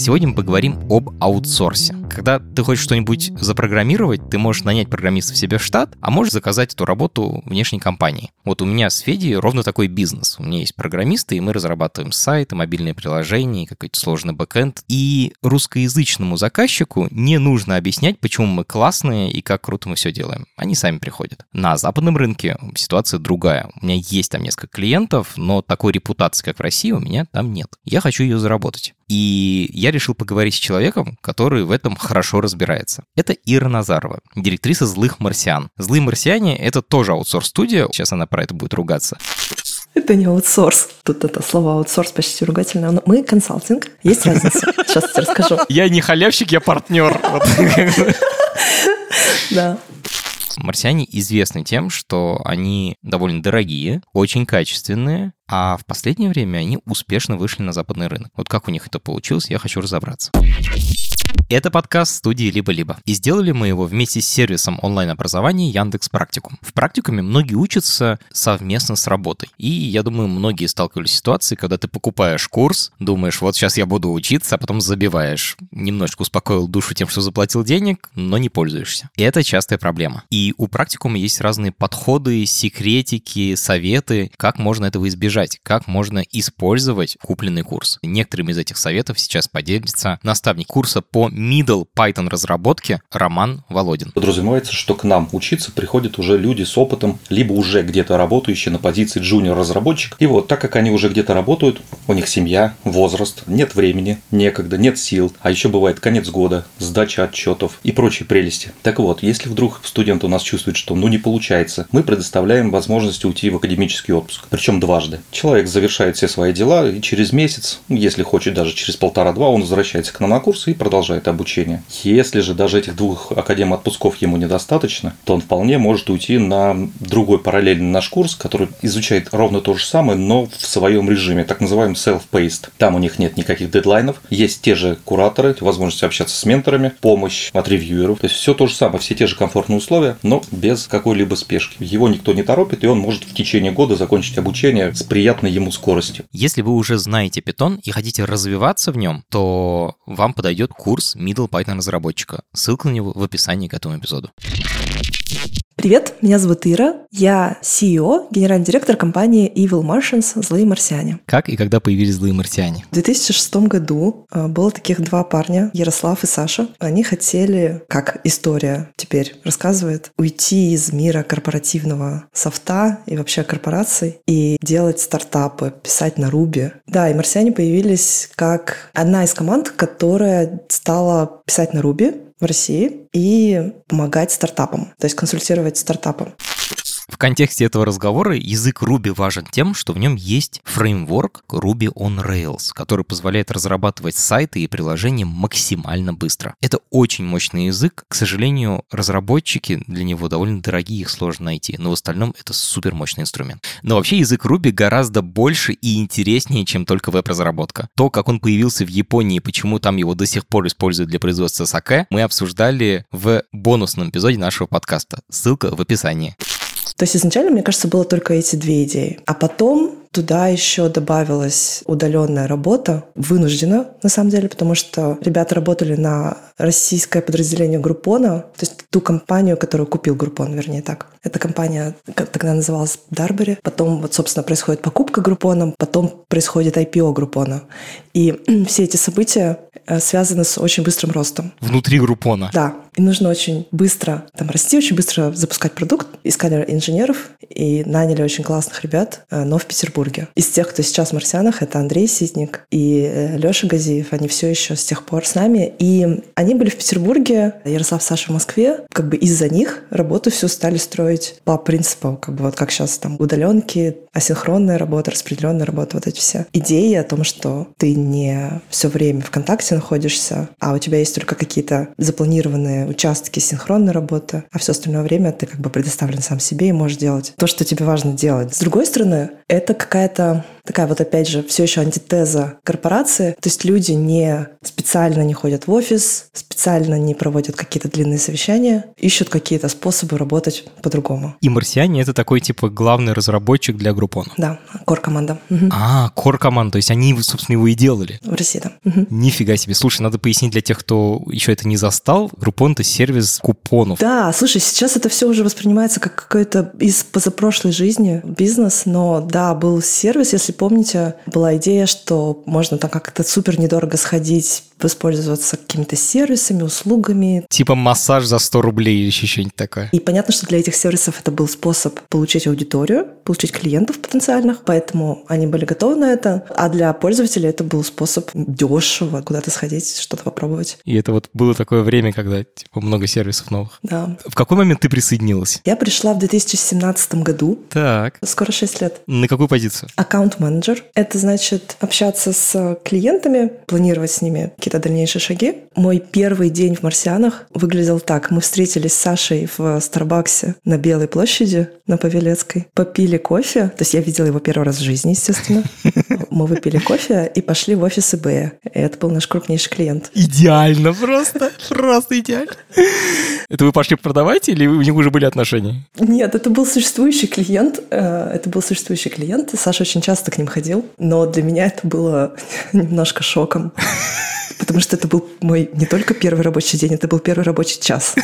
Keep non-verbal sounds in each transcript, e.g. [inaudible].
Сегодня мы поговорим об аутсорсе. Когда ты хочешь что-нибудь запрограммировать, ты можешь нанять программистов себе в штат, а можешь заказать эту работу внешней компании. Вот у меня с Феди ровно такой бизнес. У меня есть программисты, и мы разрабатываем сайты, мобильные приложения, какой-то сложный бэкэнд. И русскоязычному заказчику не нужно объяснять, почему мы классные и как круто мы все делаем. Они сами приходят. На западном рынке ситуация другая. У меня есть там несколько клиентов, но такой репутации, как в России, у меня там нет. Я хочу ее заработать. И я решил поговорить с человеком, который в этом хорошо разбирается. Это Ира Назарова, директриса «Злых марсиан». «Злые марсиане» — это тоже аутсорс-студия. Сейчас она про это будет ругаться. Это не аутсорс. Тут это слово аутсорс почти ругательное. Но мы консалтинг. Есть разница? Сейчас расскажу. Я не халявщик, я партнер. [laughs] Да. Марсиане известны тем, что они довольно дорогие, очень качественные, а в последнее время они успешно вышли на западный рынок. Вот как у них это получилось, я хочу разобраться. Это подкаст студии «Либо-либо». И сделали мы его вместе с сервисом онлайн-образования Яндекс Практикум. В практикуме многие учатся совместно с работой. И я думаю, многие сталкивались с ситуацией, когда ты покупаешь курс, думаешь, вот сейчас я буду учиться, а потом забиваешь. Немножечко успокоил душу тем, что заплатил денег, но не пользуешься. И это частая проблема. И у практикума есть разные подходы, секретики, советы, как можно этого избежать, как можно использовать купленный курс. Некоторыми из этих советов сейчас поделится наставник курса по middle Python разработке Роман Володин. Подразумевается, что к нам учиться приходят уже люди с опытом, либо уже где-то работающие на позиции джуниор-разработчик. И вот так как они уже где-то работают, у них семья, возраст, нет времени, некогда, нет сил, а еще бывает конец года, сдача отчетов и прочие прелести. Так вот, если вдруг студент у нас чувствует, что ну не получается, мы предоставляем возможность уйти в академический отпуск, причем дважды. Человек завершает все свои дела и через месяц, если хочет даже через полтора-два, он возвращается к нам на курсы и продолжает обучение. Если же даже этих двух академ отпусков ему недостаточно, то он вполне может уйти на другой параллельный наш курс, который изучает ровно то же самое, но в своем режиме, так называемый self-paced. Там у них нет никаких дедлайнов, есть те же кураторы, возможность общаться с менторами, помощь от ревьюеров. То есть все то же самое, все те же комфортные условия, но без какой-либо спешки. Его никто не торопит, и он может в течение года закончить обучение с приятной ему скоростью. Если вы уже знаете Python и хотите развиваться в нем, то вам подойдет курс Middle Python разработчика. Ссылка на него в описании к этому эпизоду. Привет, меня зовут Ира. Я CEO, генеральный директор компании Evil Martians «Злые марсиане». Как и когда появились «Злые марсиане»? В 2006 году э, было таких два парня, Ярослав и Саша. Они хотели, как история теперь рассказывает, уйти из мира корпоративного софта и вообще корпораций и делать стартапы, писать на Руби. Да, и марсиане появились как одна из команд, которая стала писать на Руби, в России и помогать стартапам, то есть консультировать стартапам. В контексте этого разговора язык Ruby важен тем, что в нем есть фреймворк Ruby on Rails, который позволяет разрабатывать сайты и приложения максимально быстро. Это очень мощный язык. К сожалению, разработчики для него довольно дорогие, их сложно найти, но в остальном это супер мощный инструмент. Но вообще язык Ruby гораздо больше и интереснее, чем только веб-разработка. То, как он появился в Японии и почему там его до сих пор используют для производства саке, мы обсуждали в бонусном эпизоде нашего подкаста. Ссылка в описании. То есть изначально, мне кажется, было только эти две идеи. А потом Туда еще добавилась удаленная работа, вынуждена, на самом деле, потому что ребята работали на российское подразделение Группона, то есть ту компанию, которую купил Группон, вернее так. Эта компания тогда называлась Дарбери. Потом, вот, собственно, происходит покупка Группона, потом происходит IPO Группона. И [clears throat] все эти события э, связаны с очень быстрым ростом. Внутри Группона? Да. И нужно очень быстро там расти, очень быстро запускать продукт. Искали инженеров и наняли очень классных ребят, э, но в Петербурге Петербурге. Из тех, кто сейчас в «Марсианах», это Андрей Ситник и э, Леша Газиев. Они все еще с тех пор с нами. И они были в Петербурге, Ярослав Саша в Москве. Как бы из-за них работу все стали строить по принципу, как бы вот как сейчас там удаленки, асинхронная работа, распределенная работа, вот эти все идеи о том, что ты не все время ВКонтакте находишься, а у тебя есть только какие-то запланированные участки синхронной работы, а все остальное время ты как бы предоставлен сам себе и можешь делать то, что тебе важно делать. С другой стороны, это какая-то такая вот опять же все еще антитеза корпорации. То есть люди не специально не ходят в офис, специально не проводят какие-то длинные совещания, ищут какие-то способы работать по-другому. И марсиане — это такой, типа, главный разработчик для Группона. Да, кор-команда. А, кор-команда, то есть они, собственно, его и делали. В России, да. Нифига себе. Слушай, надо пояснить для тех, кто еще это не застал. Группон — это сервис купонов. Да, слушай, сейчас это все уже воспринимается как какой-то из позапрошлой жизни бизнес, но да, был сервис, если помните, была идея, что можно там как-то супер недорого сходить воспользоваться какими-то сервисами, услугами. Типа массаж за 100 рублей или еще что-нибудь такое. И понятно, что для этих сервисов это был способ получить аудиторию, получить клиентов потенциальных, поэтому они были готовы на это. А для пользователей это был способ дешево куда-то сходить, что-то попробовать. И это вот было такое время, когда типа много сервисов новых. Да. В какой момент ты присоединилась? Я пришла в 2017 году. Так. Скоро 6 лет. На какую позицию? Аккаунт-менеджер. Это значит общаться с клиентами, планировать с ними какие-то дальнейшие шаги. Мой первый день в «Марсианах» выглядел так. Мы встретились с Сашей в Старбаксе на Белой площади на Павелецкой, попили кофе, то есть я видела его первый раз в жизни, естественно. [laughs] Мы выпили кофе и пошли в офис eBay. И это был наш крупнейший клиент. Идеально просто, просто идеально. Это вы пошли продавать или у них уже были отношения? Нет, это был существующий клиент. Э, это был существующий клиент. Саша очень часто к ним ходил, но для меня это было [laughs] немножко шоком. [laughs] Потому что это был мой не только первый рабочий день, это был первый рабочий час.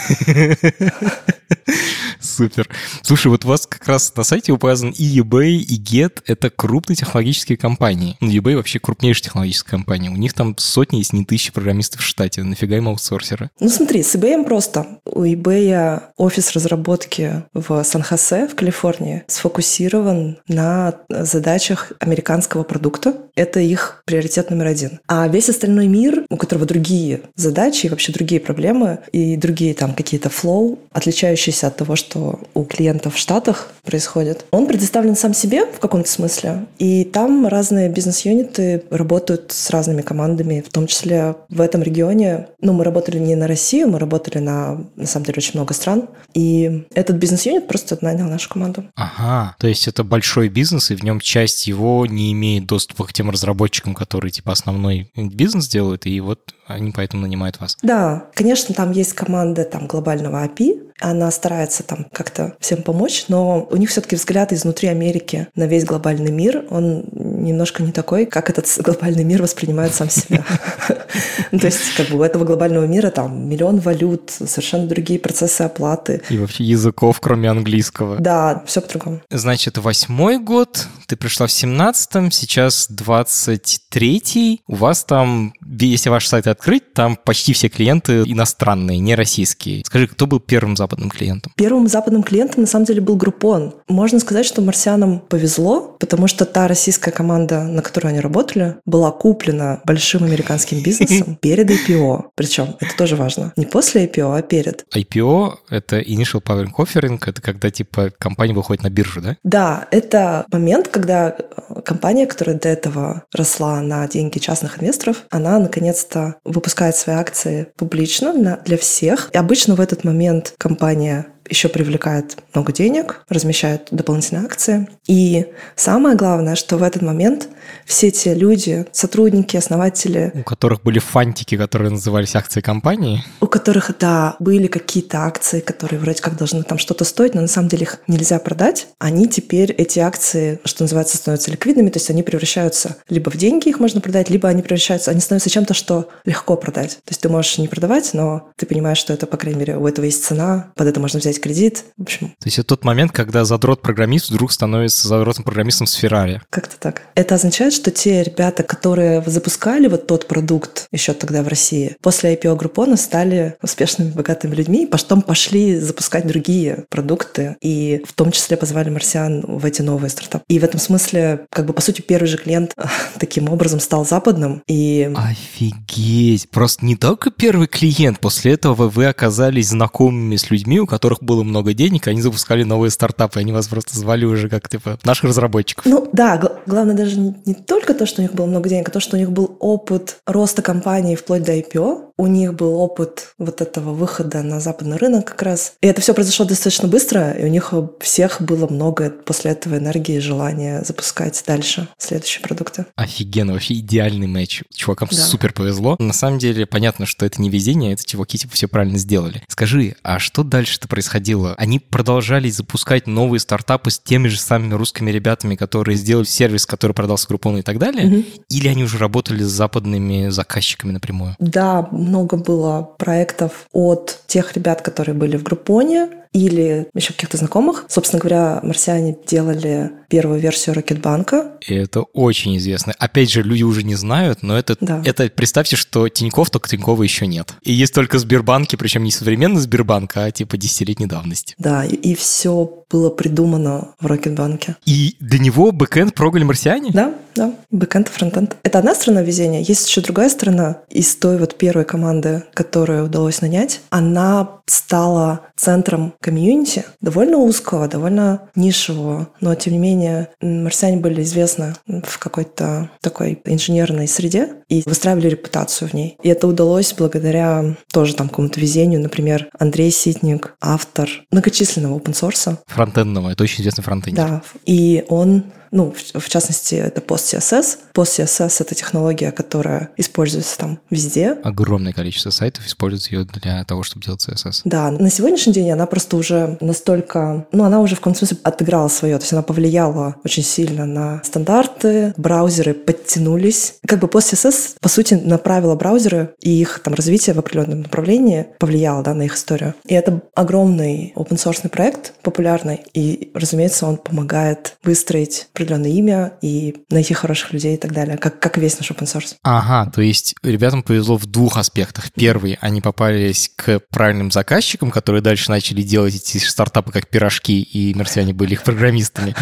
Супер. Слушай, вот у вас как раз на сайте указан и eBay, и Get — это крупные технологические компании. Ну, eBay вообще крупнейшая технологическая компания. У них там сотни, если не тысячи программистов в штате. Нафига им аутсорсеры? Ну смотри, с eBay просто. У eBay офис разработки в Сан-Хосе, в Калифорнии, сфокусирован на задачах американского продукта. Это их приоритет номер один. А весь остальной мир, у которого другие задачи вообще другие проблемы, и другие там какие-то флоу, отличающиеся от того, что у клиентов в Штатах происходит, он предоставлен сам себе в каком-то смысле. И там разные бизнес-юниты работают с разными командами, в том числе в этом регионе. Ну, мы работали не на Россию, мы работали на, на самом деле, очень много стран. И этот бизнес-юнит просто нанял нашу команду. Ага, то есть это большой бизнес, и в нем часть его не имеет доступа к тем разработчикам, которые типа основной бизнес делают, и вот они поэтому нанимают вас. Да, конечно, там есть команда там глобального API, она старается там как-то всем помочь, но у них все-таки взгляд изнутри Америки на весь глобальный мир, он немножко не такой, как этот глобальный мир воспринимает сам себя. [laughs] То есть как бы у этого глобального мира там миллион валют, совершенно другие процессы оплаты. И вообще языков, кроме английского. Да, все по-другому. Значит, восьмой год, ты пришла в семнадцатом, сейчас двадцать третий. У вас там, если ваш сайт открыть, там почти все клиенты иностранные, не российские. Скажи, кто был первым западным клиентом? Первым западным клиентом на самом деле был Группон. Можно сказать, что марсианам повезло, потому что та российская команда, на которой они работали, была куплена большим американским [laughs] бизнесом перед IPO. Причем это тоже важно. Не после IPO, а перед. IPO — это Initial Powering Offering, это когда типа компания выходит на биржу, да? Да, это момент, когда э, компания, которая до этого росла на деньги частных инвесторов, она наконец-то выпускает свои акции публично для всех. И обычно в этот момент компания еще привлекает много денег, размещает дополнительные акции. И самое главное, что в этот момент все те люди, сотрудники, основатели... У которых были фантики, которые назывались акции компании? У которых, да, были какие-то акции, которые вроде как должны там что-то стоить, но на самом деле их нельзя продать. Они теперь, эти акции, что называется, становятся ликвидными, то есть они превращаются либо в деньги их можно продать, либо они превращаются, они становятся чем-то, что легко продать. То есть ты можешь не продавать, но ты понимаешь, что это, по крайней мере, у этого есть цена, под это можно взять кредит. В общем. То есть это тот момент, когда задрот-программист вдруг становится задротом программистом с Феррари. Как-то так. Это означает, что те ребята, которые запускали вот тот продукт еще тогда в России, после IPO Группона стали успешными, богатыми людьми, и потом пошли запускать другие продукты, и в том числе позвали марсиан в эти новые стартапы. И в этом смысле, как бы, по сути, первый же клиент таким образом стал западным, и... Офигеть! Просто не только первый клиент, после этого вы оказались знакомыми с людьми, у которых было много денег, они запускали новые стартапы, они вас просто звали уже как, типа, наших разработчиков. Ну да, главное даже не только то, что у них было много денег, а то, что у них был опыт роста компании вплоть до IPO. У них был опыт вот этого выхода на западный рынок как раз. И это все произошло достаточно быстро, и у них у всех было много после этого энергии и желания запускать дальше следующие продукты. Офигенно, вообще идеальный матч. Чувакам да. супер повезло. На самом деле понятно, что это не везение, это чуваки типа все правильно сделали. Скажи, а что дальше-то происходило? Они продолжали запускать новые стартапы с теми же самыми русскими ребятами, которые сделали сервис, который продался Groupon и так далее? Угу. Или они уже работали с западными заказчиками напрямую? Да, много было проектов от тех ребят, которые были в Группоне, или еще каких-то знакомых. Собственно говоря, марсиане делали первую версию Рокетбанка. И это очень известно. Опять же, люди уже не знают, но это, да. это представьте, что Тиньков, только Тинькова еще нет. И есть только Сбербанки, причем не современный Сбербанк, а типа десятилетней давности. Да, и, и все было придумано в Рокетбанке. И до него бэкэнд прогали марсиане? Да, да, бэкэнд и фронтенд. Это одна сторона везения. Есть еще другая сторона. Из той вот первой команды, которую удалось нанять, она стала центром комьюнити, довольно узкого, довольно нишевого, но тем не менее марсиане были известны в какой-то такой инженерной среде и выстраивали репутацию в ней. И это удалось благодаря тоже там какому-то везению. Например, Андрей Ситник, автор многочисленного open source. Фронтендного, это очень известный фронтендер. Да, и он ну, в, в частности, это PostCSS. PostCSS — это технология, которая используется там везде. Огромное количество сайтов используют ее для того, чтобы делать CSS. Да, на сегодняшний день она просто уже настолько... Ну, она уже в каком-то смысле отыграла свое, то есть она повлияла очень сильно на стандарты, браузеры подтянулись. Как бы PostCSS, по сути, направила браузеры и их там развитие в определенном направлении повлияло, да, на их историю. И это огромный open source проект, популярный, и, разумеется, он помогает выстроить определенное имя и найти хороших людей и так далее, как, как весь наш open source. Ага, то есть ребятам повезло в двух аспектах. Первый, они попались к правильным заказчикам, которые дальше начали делать эти стартапы как пирожки, и марсиане были их программистами.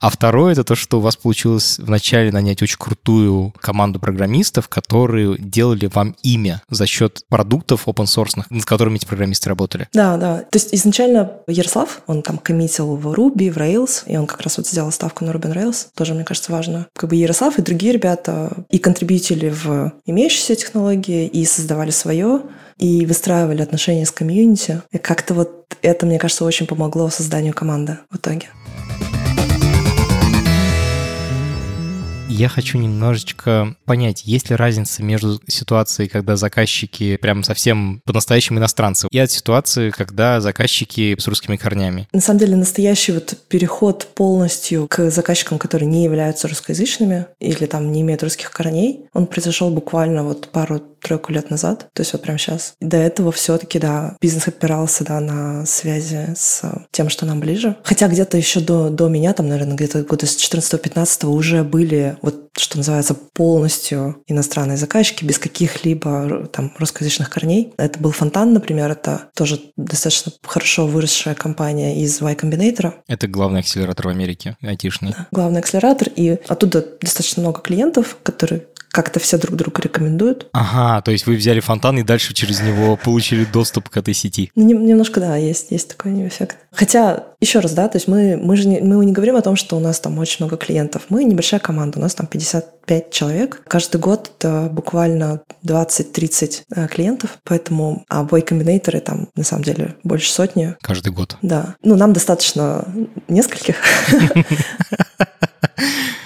А второе, это то, что у вас получилось вначале нанять очень крутую команду программистов, которые делали вам имя за счет продуктов open source, над которыми эти программисты работали. Да, да. То есть изначально Ярослав, он там коммитил в Ruby, в Rails, и он как раз вот сделал ставку на Ruby Rails, тоже, мне кажется, важно. Как бы Ярослав и другие ребята и контрибьютили в имеющиеся технологии, и создавали свое, и выстраивали отношения с комьюнити. И как-то вот это, мне кажется, очень помогло созданию команды в итоге. Я хочу немножечко понять, есть ли разница между ситуацией, когда заказчики прям совсем по-настоящему иностранцы, и от ситуации, когда заказчики с русскими корнями. На самом деле настоящий вот переход полностью к заказчикам, которые не являются русскоязычными или там не имеют русских корней, он произошел буквально вот пару тройку лет назад, то есть вот прямо сейчас. До этого все-таки, да, бизнес опирался, да, на связи с тем, что нам ближе. Хотя где-то еще до, до меня, там, наверное, где-то года с 14-15 уже были вот что называется, полностью иностранные заказчики, без каких-либо там русскоязычных корней. Это был Фонтан, например, это тоже достаточно хорошо выросшая компания из Y Combinator. Это главный акселератор в Америке, айтишный. Да, главный акселератор, и оттуда достаточно много клиентов, которые как-то все друг друга рекомендуют. Ага, то есть вы взяли фонтан и дальше через него [laughs] получили доступ к этой сети. Ну, немножко, да, есть, есть такой эффект. Хотя, еще раз, да, то есть мы, мы же не, мы не говорим о том, что у нас там очень много клиентов. Мы небольшая команда, у нас там 55 человек. Каждый год это буквально 20-30 э, клиентов, поэтому, а бой комбинаторы там на самом деле больше сотни. Каждый год. Да. Ну, нам достаточно нескольких. [laughs] [laughs]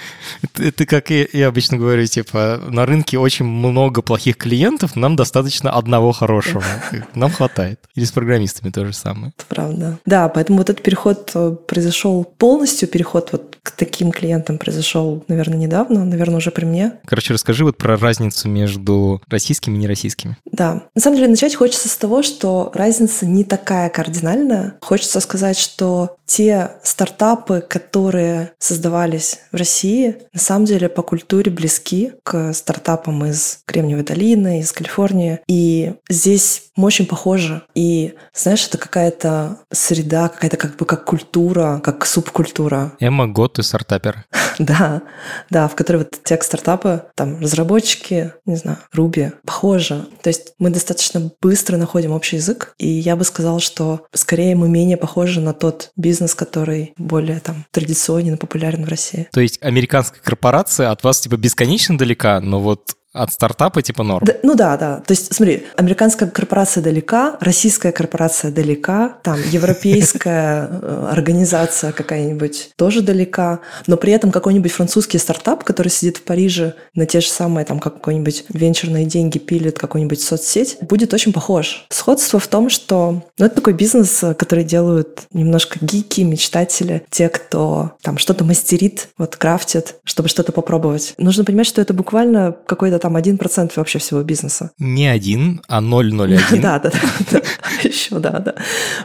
это как я, я обычно говорю, типа, на рынке очень много плохих клиентов, нам достаточно одного хорошего. [laughs] Нам хватает. Или с программистами то же самое. Это правда. Да, поэтому вот этот переход э, произошел полностью, переход вот к таким клиентам произошел, наверное, недавно, наверное, уже при мне. Короче, расскажи вот про разницу между российскими и нероссийскими. Да. На самом деле, начать хочется с того, что разница не такая кардинальная. Хочется сказать, что те стартапы, которые создавались в России, на самом деле по культуре близки к стартапам из Кремниевой долины, из Калифорнии. И здесь мы очень похожи. И, знаешь, это какая-то среда, какая-то как бы как культура, как субкультура. Эмма Гот и стартапер. [laughs] да, да, в которой вот те стартапы, там, разработчики, не знаю, Руби, похожи. То есть мы достаточно быстро находим общий язык, и я бы сказала, что скорее мы менее похожи на тот бизнес, который более там традиционен и популярен в России. То есть американская корпорация от вас типа бесконечно далека, но вот От стартапа типа норм. Да, ну да, да. То есть, смотри, американская корпорация далека, российская корпорация далека, там европейская [laughs] э, организация какая-нибудь тоже далека, но при этом какой-нибудь французский стартап, который сидит в Париже на те же самые там какой-нибудь венчурные деньги пилит какую-нибудь соцсеть, будет очень похож. Сходство в том, что ну, это такой бизнес, который делают немножко гики, мечтатели, те, кто там что-то мастерит, вот крафтит, чтобы что-то попробовать. Нужно понимать, что это буквально какой-то там один процент вообще всего бизнеса. Не один, а 0,01. [laughs] Да, да, да. [laughs] Еще, да, да.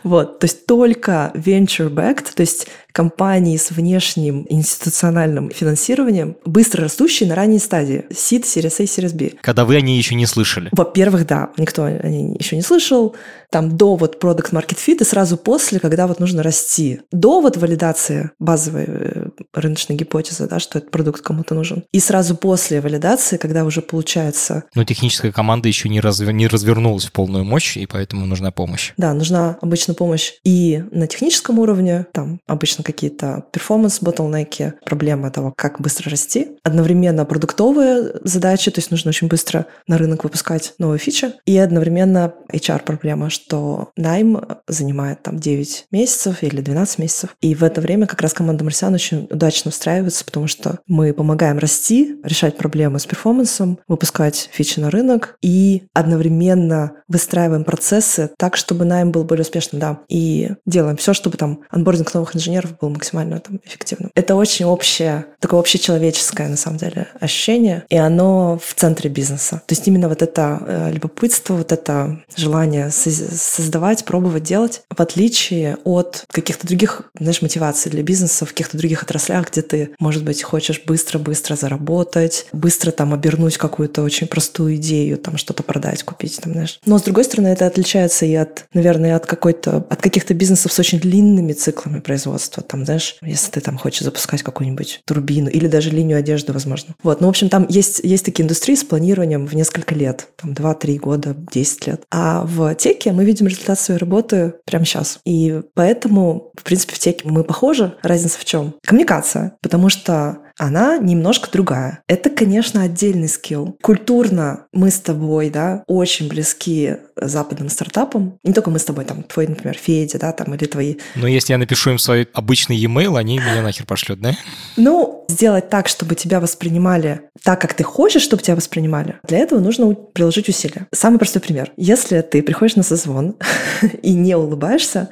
Вот, то есть только venture-backed, то есть компании с внешним институциональным финансированием, быстро растущие на ранней стадии. Seed, Series A, Series B. Когда вы о ней еще не слышали. Во-первых, да, никто о ней еще не слышал. Там до вот Product Market Fit и сразу после, когда вот нужно расти. До вот валидации базовой э, рыночной гипотезы, да, что этот продукт кому-то нужен. И сразу после валидации, когда уже получается... Но техническая команда еще не, разв... не развернулась в полную мощь, и поэтому нужна помощь. Да, нужна обычно помощь и на техническом уровне, там обычно какие-то перформанс-ботлнеки, проблемы того, как быстро расти. Одновременно продуктовые задачи, то есть нужно очень быстро на рынок выпускать новые фичи. И одновременно HR-проблема, что найм занимает там 9 месяцев или 12 месяцев. И в это время как раз команда Марсиан очень удачно встраивается, потому что мы помогаем расти, решать проблемы с перформансом, выпускать фичи на рынок и одновременно выстраиваем процессы так, чтобы найм был более успешным, да. И делаем все, чтобы там анбординг новых инженеров был максимально там эффективным. Это очень общее, такое общечеловеческое, на самом деле, ощущение, и оно в центре бизнеса. То есть именно вот это э, любопытство, вот это желание создавать, пробовать делать, в отличие от каких-то других, знаешь, мотиваций для бизнеса в каких-то других отраслях, где ты, может быть, хочешь быстро-быстро заработать, быстро там обернуть какую-то очень простую идею, там что-то продать, купить, там, знаешь. Но, с другой стороны, это отличается и от, наверное, от какой-то, от каких-то бизнесов с очень длинными циклами производства. Там, знаешь, если ты там хочешь запускать какую-нибудь турбину или даже линию одежды, возможно. Вот, ну, в общем, там есть, есть такие индустрии с планированием в несколько лет, там 2-3 года, 10 лет. А в теке мы видим результат своей работы прямо сейчас. И поэтому, в принципе, в теке мы похожи. Разница в чем? Коммуникация. Потому что она немножко другая. Это, конечно, отдельный скилл. Культурно мы с тобой, да, очень близки западным стартапам. Не только мы с тобой, там, твой, например, Федя, да, там, или твои... Но если я напишу им свой обычный e-mail, они меня нахер пошлют, да? Ну, сделать так, чтобы тебя воспринимали так, как ты хочешь, чтобы тебя воспринимали, для этого нужно приложить усилия. Самый простой пример. Если ты приходишь на созвон [laughs] и не улыбаешься,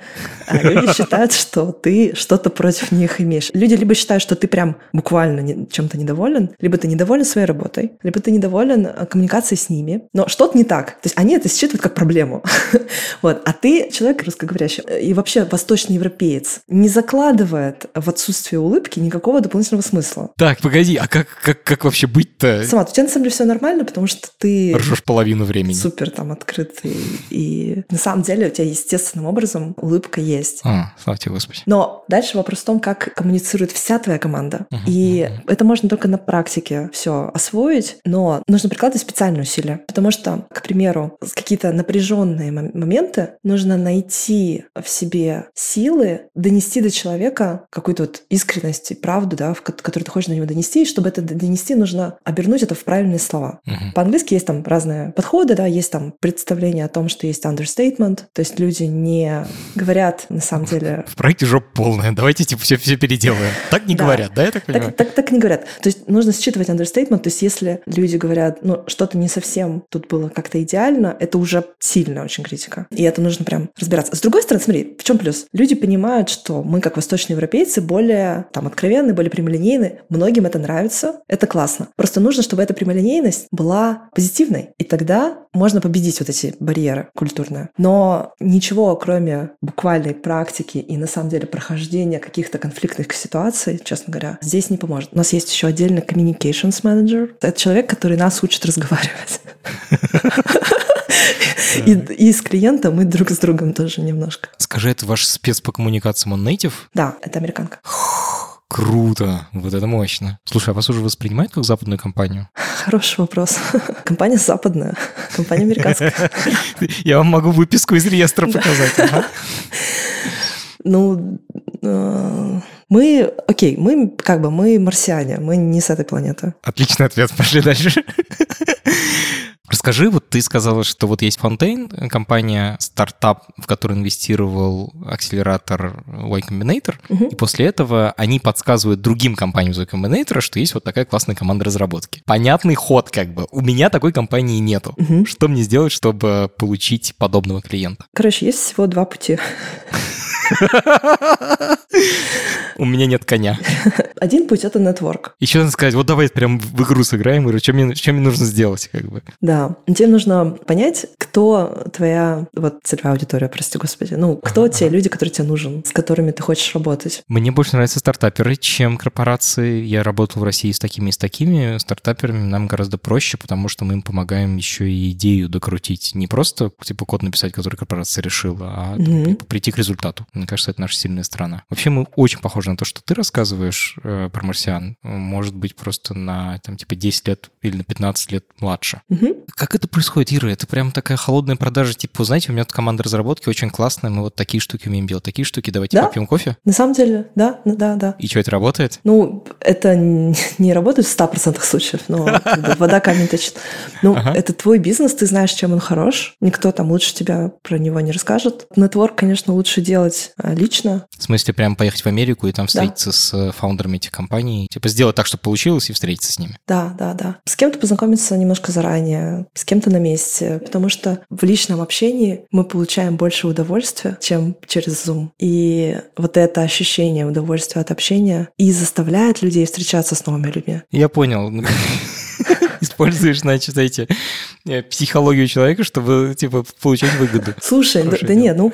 а люди считают, что ты что-то против них имеешь. Люди либо считают, что ты прям буквально чем-то недоволен, либо ты недоволен своей работой, либо ты недоволен э, коммуникацией с ними, но что-то не так. То есть они это считывают как проблему. [laughs] вот. А ты человек русскоговорящий э, и вообще восточный европеец не закладывает в отсутствие улыбки никакого дополнительного смысла. Так, погоди, а как, как, как вообще быть-то? Сама, у тебя на самом деле все нормально, потому что ты... Ржешь половину времени. Супер там открытый. И на самом деле у тебя естественным образом улыбка есть. А, слава тебе, Господи. Но дальше вопрос в том, как коммуницирует вся твоя команда. Uh-huh, и это можно только на практике все освоить, но нужно прикладывать специальные усилия. Потому что, к примеру, какие-то напряженные моменты нужно найти в себе силы донести до человека какую-то вот искренность и правду, да, в которую ты хочешь на него донести, и чтобы это донести, нужно обернуть это в правильные слова. Uh-huh. По-английски есть там разные подходы, да, есть там представление о том, что есть understatement, то есть люди не говорят на самом деле... В проекте жопа полная, давайте типа все, все переделаем. Так не говорят, да, я так понимаю? Так, так, так не говорят. То есть нужно считывать understatement, то есть если люди говорят, ну, что-то не совсем тут было как-то идеально, это уже сильная очень критика. И это нужно прям разбираться. С другой стороны, смотри, в чем плюс? Люди понимают, что мы, как восточные европейцы, более там откровенны, более прямолинейны. Многим это нравится, это классно. Просто нужно, чтобы эта прямолинейность была позитивной. И тогда можно победить вот эти барьеры культурные. Но ничего, кроме буквальной практики и на самом деле прохождения каких-то конфликтных ситуаций, честно говоря, здесь не поможет. У нас есть еще отдельный communications manager. Это человек, который нас учит разговаривать. И, и с клиентом, и друг с другом тоже немножко. Скажи, это ваш спец по коммуникациям, он native? Да, это американка. Круто, вот это мощно. Слушай, а вас уже воспринимают как западную компанию? Хороший вопрос. [laughs] Компания западная, компания американская. [laughs] Я вам могу выписку из реестра показать. Ну, э, Мы, окей, мы как бы, мы марсиане, мы не с этой планеты. Отличный ответ, [laughs] пошли дальше. Расскажи, вот ты сказала, что вот есть Fontaine, компания, стартап, в который инвестировал акселератор Y Combinator, угу. и после этого они подсказывают другим компаниям Y Combinator, что есть вот такая классная команда разработки. Понятный ход как бы. У меня такой компании нету. Угу. Что мне сделать, чтобы получить подобного клиента? Короче, есть всего два пути. У меня нет коня. Один путь — это нетворк. Еще надо сказать, вот давай прям в игру сыграем, говорю, что мне, что мне нужно сделать, как бы. Да, тебе нужно понять, кто твоя вот целевая аудитория, прости господи. Ну, кто ага. те люди, которые тебе нужен, с которыми ты хочешь работать. Мне больше нравятся стартаперы, чем корпорации. Я работал в России с такими и с такими. Стартаперами нам гораздо проще, потому что мы им помогаем еще и идею докрутить. Не просто, типа, код написать, который корпорация решила, а mm прийти к результату. Мне кажется, это наша сильная сторона. Вообще мы очень похожи на то, что ты рассказываешь э, про марсиан. Может быть, просто на там типа 10 лет или на 15 лет младше. Угу. Как это происходит, Ира? Это прям такая холодная продажа, типа, знаете, у меня тут команда разработки очень классная, мы вот такие штуки умеем делать, такие штуки, давайте да? попьем кофе. На самом деле, да, да, да. И что, это работает? Ну, это [laughs] не работает в 100% случаев, но [laughs] вода камень точит. Ну, это твой бизнес, ты знаешь, чем он хорош, никто там лучше тебя про него не расскажет. Нетворк, конечно, лучше делать делать лично. В смысле, прям поехать в Америку и там встретиться да. с э, фаундерами этих компаний? Типа сделать так, чтобы получилось, и встретиться с ними? Да, да, да. С кем-то познакомиться немножко заранее, с кем-то на месте, потому что в личном общении мы получаем больше удовольствия, чем через Zoom. И вот это ощущение удовольствия от общения и заставляет людей встречаться с новыми людьми. Я понял. Используешь, значит, эти э, психологию человека, чтобы, типа, получать выгоду. Слушай, да, да нет, ну,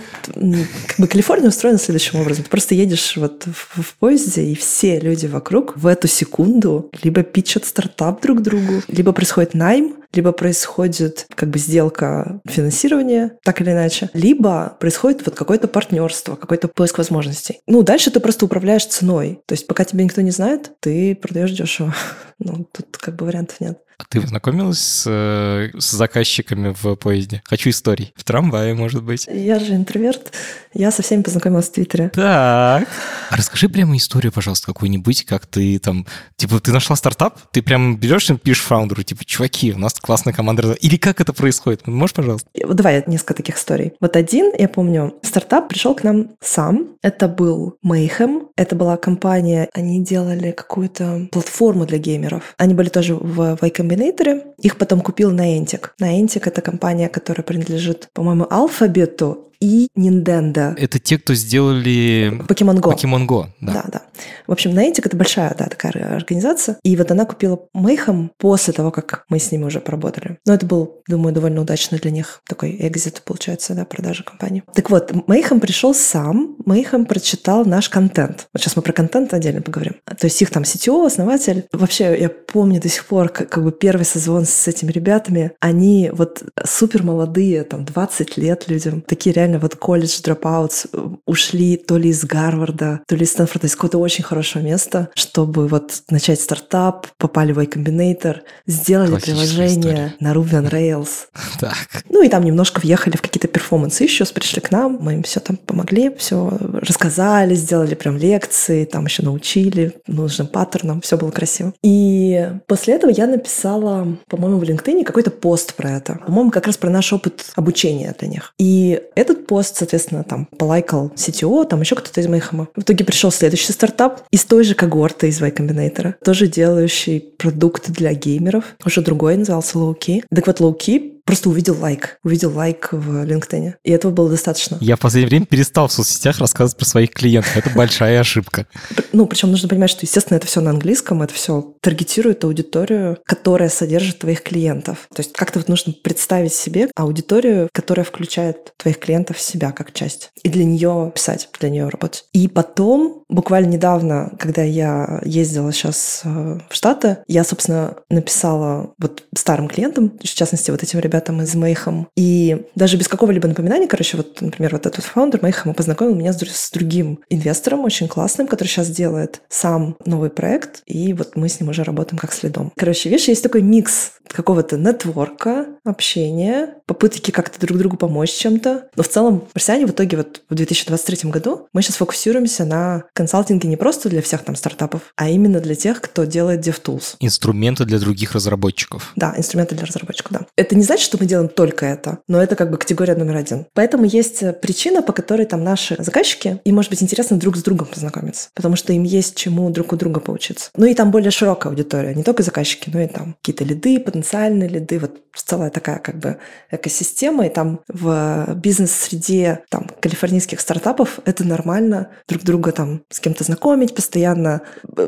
как бы Калифорния устроена следующим образом. Ты просто едешь вот в, в поезде, и все люди вокруг в эту секунду либо питчат стартап друг другу, либо происходит найм, либо происходит как бы сделка финансирования, так или иначе, либо происходит вот какое-то партнерство, какой-то поиск возможностей. Ну, дальше ты просто управляешь ценой. То есть пока тебя никто не знает, ты продаешь дешево. [laughs] Ну, тут как бы вариантов нет. А ты познакомилась с, э, с заказчиками в поезде? Хочу историй. В трамвае, может быть. Я же интроверт. Я со всеми познакомилась в Твиттере. Так. А расскажи прямо историю, пожалуйста, какую-нибудь, как ты там... Типа, ты нашла стартап, ты прям берешь и пишешь фаундеру, типа, чуваки, у нас классная команда. Или как это происходит? Можешь, пожалуйста? Давай несколько таких историй. Вот один, я помню, стартап пришел к нам сам. Это был Mayhem. Это была компания, они делали какую-то платформу для геймеров. Они были тоже в Y Combinator. Их потом купил Niantic. Niantic — это компания, которая принадлежит, по-моему, алфабету и Nintendo. Это те, кто сделали... Pokemon Go. Pokemon Go, да. Да, да. В общем, Niantic — это большая, да, такая организация. И вот она купила Mayhem после того, как мы с ними уже поработали. Но это был, думаю, довольно удачно для них такой экзит, получается, да, продажа компании. Так вот, Mayhem пришел сам, Mayhem прочитал наш контент. Вот сейчас мы про контент отдельно поговорим. То есть их там CTO, основатель. Вообще, я помню до сих пор, как, как бы первый созвон с этими ребятами, они вот супер молодые, там, 20 лет людям, такие реально реально вот колледж дропаутс э, ушли то ли из Гарварда, то ли из Стэнфорда, из какого-то очень хорошего места, чтобы вот начать стартап, попали в Y Combinator, сделали приложение на Ruby on Rails. [laughs] Так. Ну и там немножко въехали в какие-то перформансы еще, пришли к нам, мы им все там помогли, все рассказали, сделали прям лекции, там еще научили нужным паттернам, все было красиво. И после этого я написала, по-моему, в LinkedIn какой-то пост про это. По-моему, как раз про наш опыт обучения для них. И этот этот пост, соответственно, там полайкал CTO, там еще кто-то из Мейхама. В итоге пришел следующий стартап из той же когорты из Y Combinator, тоже делающий продукты для геймеров. Уже другой назывался Lowkey. Так вот, Lowkey просто увидел лайк, увидел лайк в LinkedIn. И этого было достаточно. Я в последнее время перестал в соцсетях рассказывать про своих клиентов. Это большая ошибка. Ну, причем нужно понимать, что, естественно, это все на английском, это все таргетирует аудиторию, которая содержит твоих клиентов. То есть как-то вот нужно представить себе аудиторию, которая включает твоих клиентов в себя как часть. И для нее писать, для нее работать. И потом, буквально недавно, когда я ездила сейчас э, в Штаты, я, собственно, написала вот старым клиентам, в частности, вот этим ребятам, ребятам из Mayhem. И даже без какого-либо напоминания, короче, вот, например, вот этот фаундер Mayhem познакомил меня с, с другим инвестором, очень классным, который сейчас делает сам новый проект, и вот мы с ним уже работаем как следом. Короче, видишь, есть такой микс какого-то нетворка, общения, попытки как-то друг другу помочь чем-то. Но в целом, марсиане в итоге вот в 2023 году мы сейчас фокусируемся на консалтинге не просто для всех там стартапов, а именно для тех, кто делает DevTools. Инструменты для других разработчиков. Да, инструменты для разработчиков, да. Это не значит, что мы делаем только это, но это как бы категория номер один. Поэтому есть причина, по которой там наши заказчики, им может быть интересно друг с другом познакомиться, потому что им есть чему друг у друга поучиться. Ну и там более широкая аудитория, не только заказчики, но и там какие-то лиды, потенциальные лиды, вот целая такая как бы экосистема, и там в бизнес-среде там калифорнийских стартапов это нормально друг друга там с кем-то знакомить постоянно.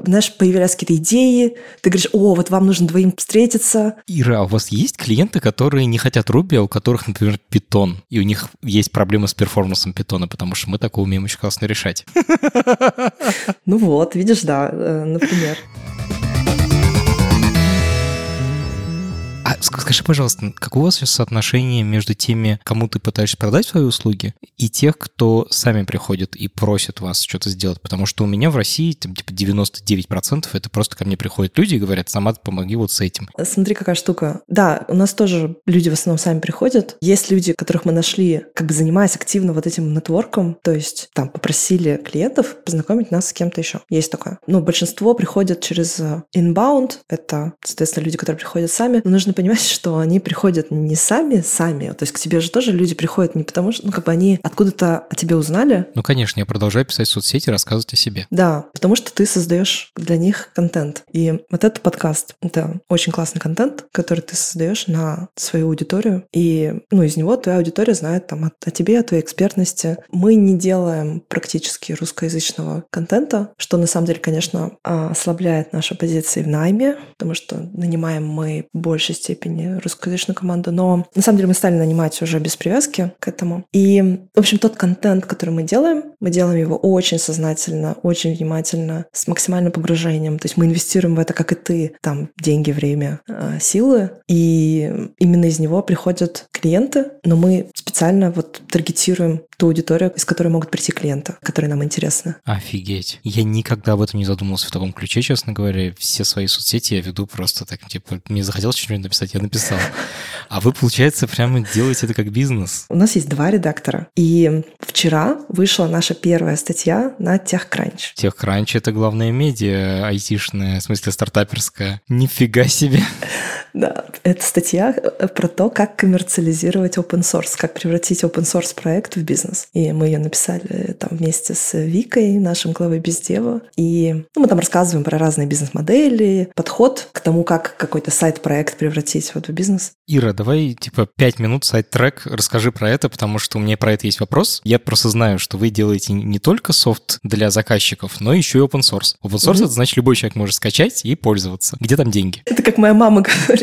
Знаешь, появлялись какие-то идеи, ты говоришь, о, вот вам нужно двоим встретиться. Ира, а у вас есть клиенты, которые не хотят Ruby, а у которых, например, Python, и у них есть проблемы с перформансом питона, потому что мы такое умеем очень классно решать. [laughs] Ну вот, видишь, да, э, например. А скажи, пожалуйста, какое у вас сейчас соотношение между теми, кому ты пытаешься продать свои услуги, и тех, кто сами приходят и просят вас что-то сделать? Потому что у меня в России там, типа 99% это просто ко мне приходят люди и говорят, сама помоги вот с этим. Смотри, какая штука. Да, у нас тоже люди в основном сами приходят. Есть люди, которых мы нашли, как бы занимаясь активно вот этим нетворком, то есть там попросили клиентов познакомить нас с кем-то еще. Есть такое. Ну, большинство приходят через э, inbound, это, соответственно, люди, которые приходят сами. Но нужно понимать, что они приходят не сами, сами. То есть к тебе же тоже люди приходят не потому, что, ну, как бы они откуда-то о тебе узнали. Ну, конечно, я продолжаю писать в соцсети, рассказывать о себе. Да, потому что ты создаешь для них контент. И вот этот подкаст — это очень классный контент, который ты создаешь на свою аудиторию. И, ну, из него твоя аудитория знает там о, о тебе, о твоей экспертности. Мы не делаем практически русскоязычного контента, что на самом деле, конечно, ослабляет наши позиции в найме, потому что нанимаем мы большей степени русскоязычную команду, но на самом деле мы стали нанимать уже без привязки к этому. И, в общем, тот контент, который мы делаем, мы делаем его очень сознательно, очень внимательно, с максимальным погружением. То есть мы инвестируем в это, как и ты, там, деньги, время, а, силы, и именно из него приходят клиенты, но мы специально вот таргетируем ту аудиторию, из которой могут прийти клиенты, которые нам интересны. Офигеть. Я никогда об этом не задумывался в таком ключе, честно говоря. Все свои соцсети я веду просто так, типа, мне захотелось что-нибудь написать, я написал. А вы, получается, прямо делаете это как бизнес? У нас есть два редактора. И вчера вышла наша первая статья на TechCrunch. TechCrunch — это главная медиа айтишная, в смысле стартаперская. Нифига себе. Да, это статья э, про то, как коммерциализировать open source, как превратить open source проект в бизнес. И мы ее написали э, там вместе с Викой, нашим главой бездева. И ну, мы там рассказываем про разные бизнес-модели, подход к тому, как какой-то сайт-проект превратить вот в бизнес. Ира, давай типа пять минут сайт-трек, расскажи про это, потому что у меня про это есть вопрос. Я просто знаю, что вы делаете не только софт для заказчиков, но еще и open source. Open source mm-hmm. это значит любой человек может скачать и пользоваться. Где там деньги? Это как моя мама говорит.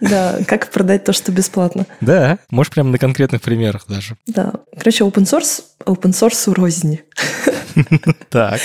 Да, как продать то, что бесплатно. Да, можешь прямо на конкретных примерах даже. Да. Короче, open source, open source рознь. [laughs] Так.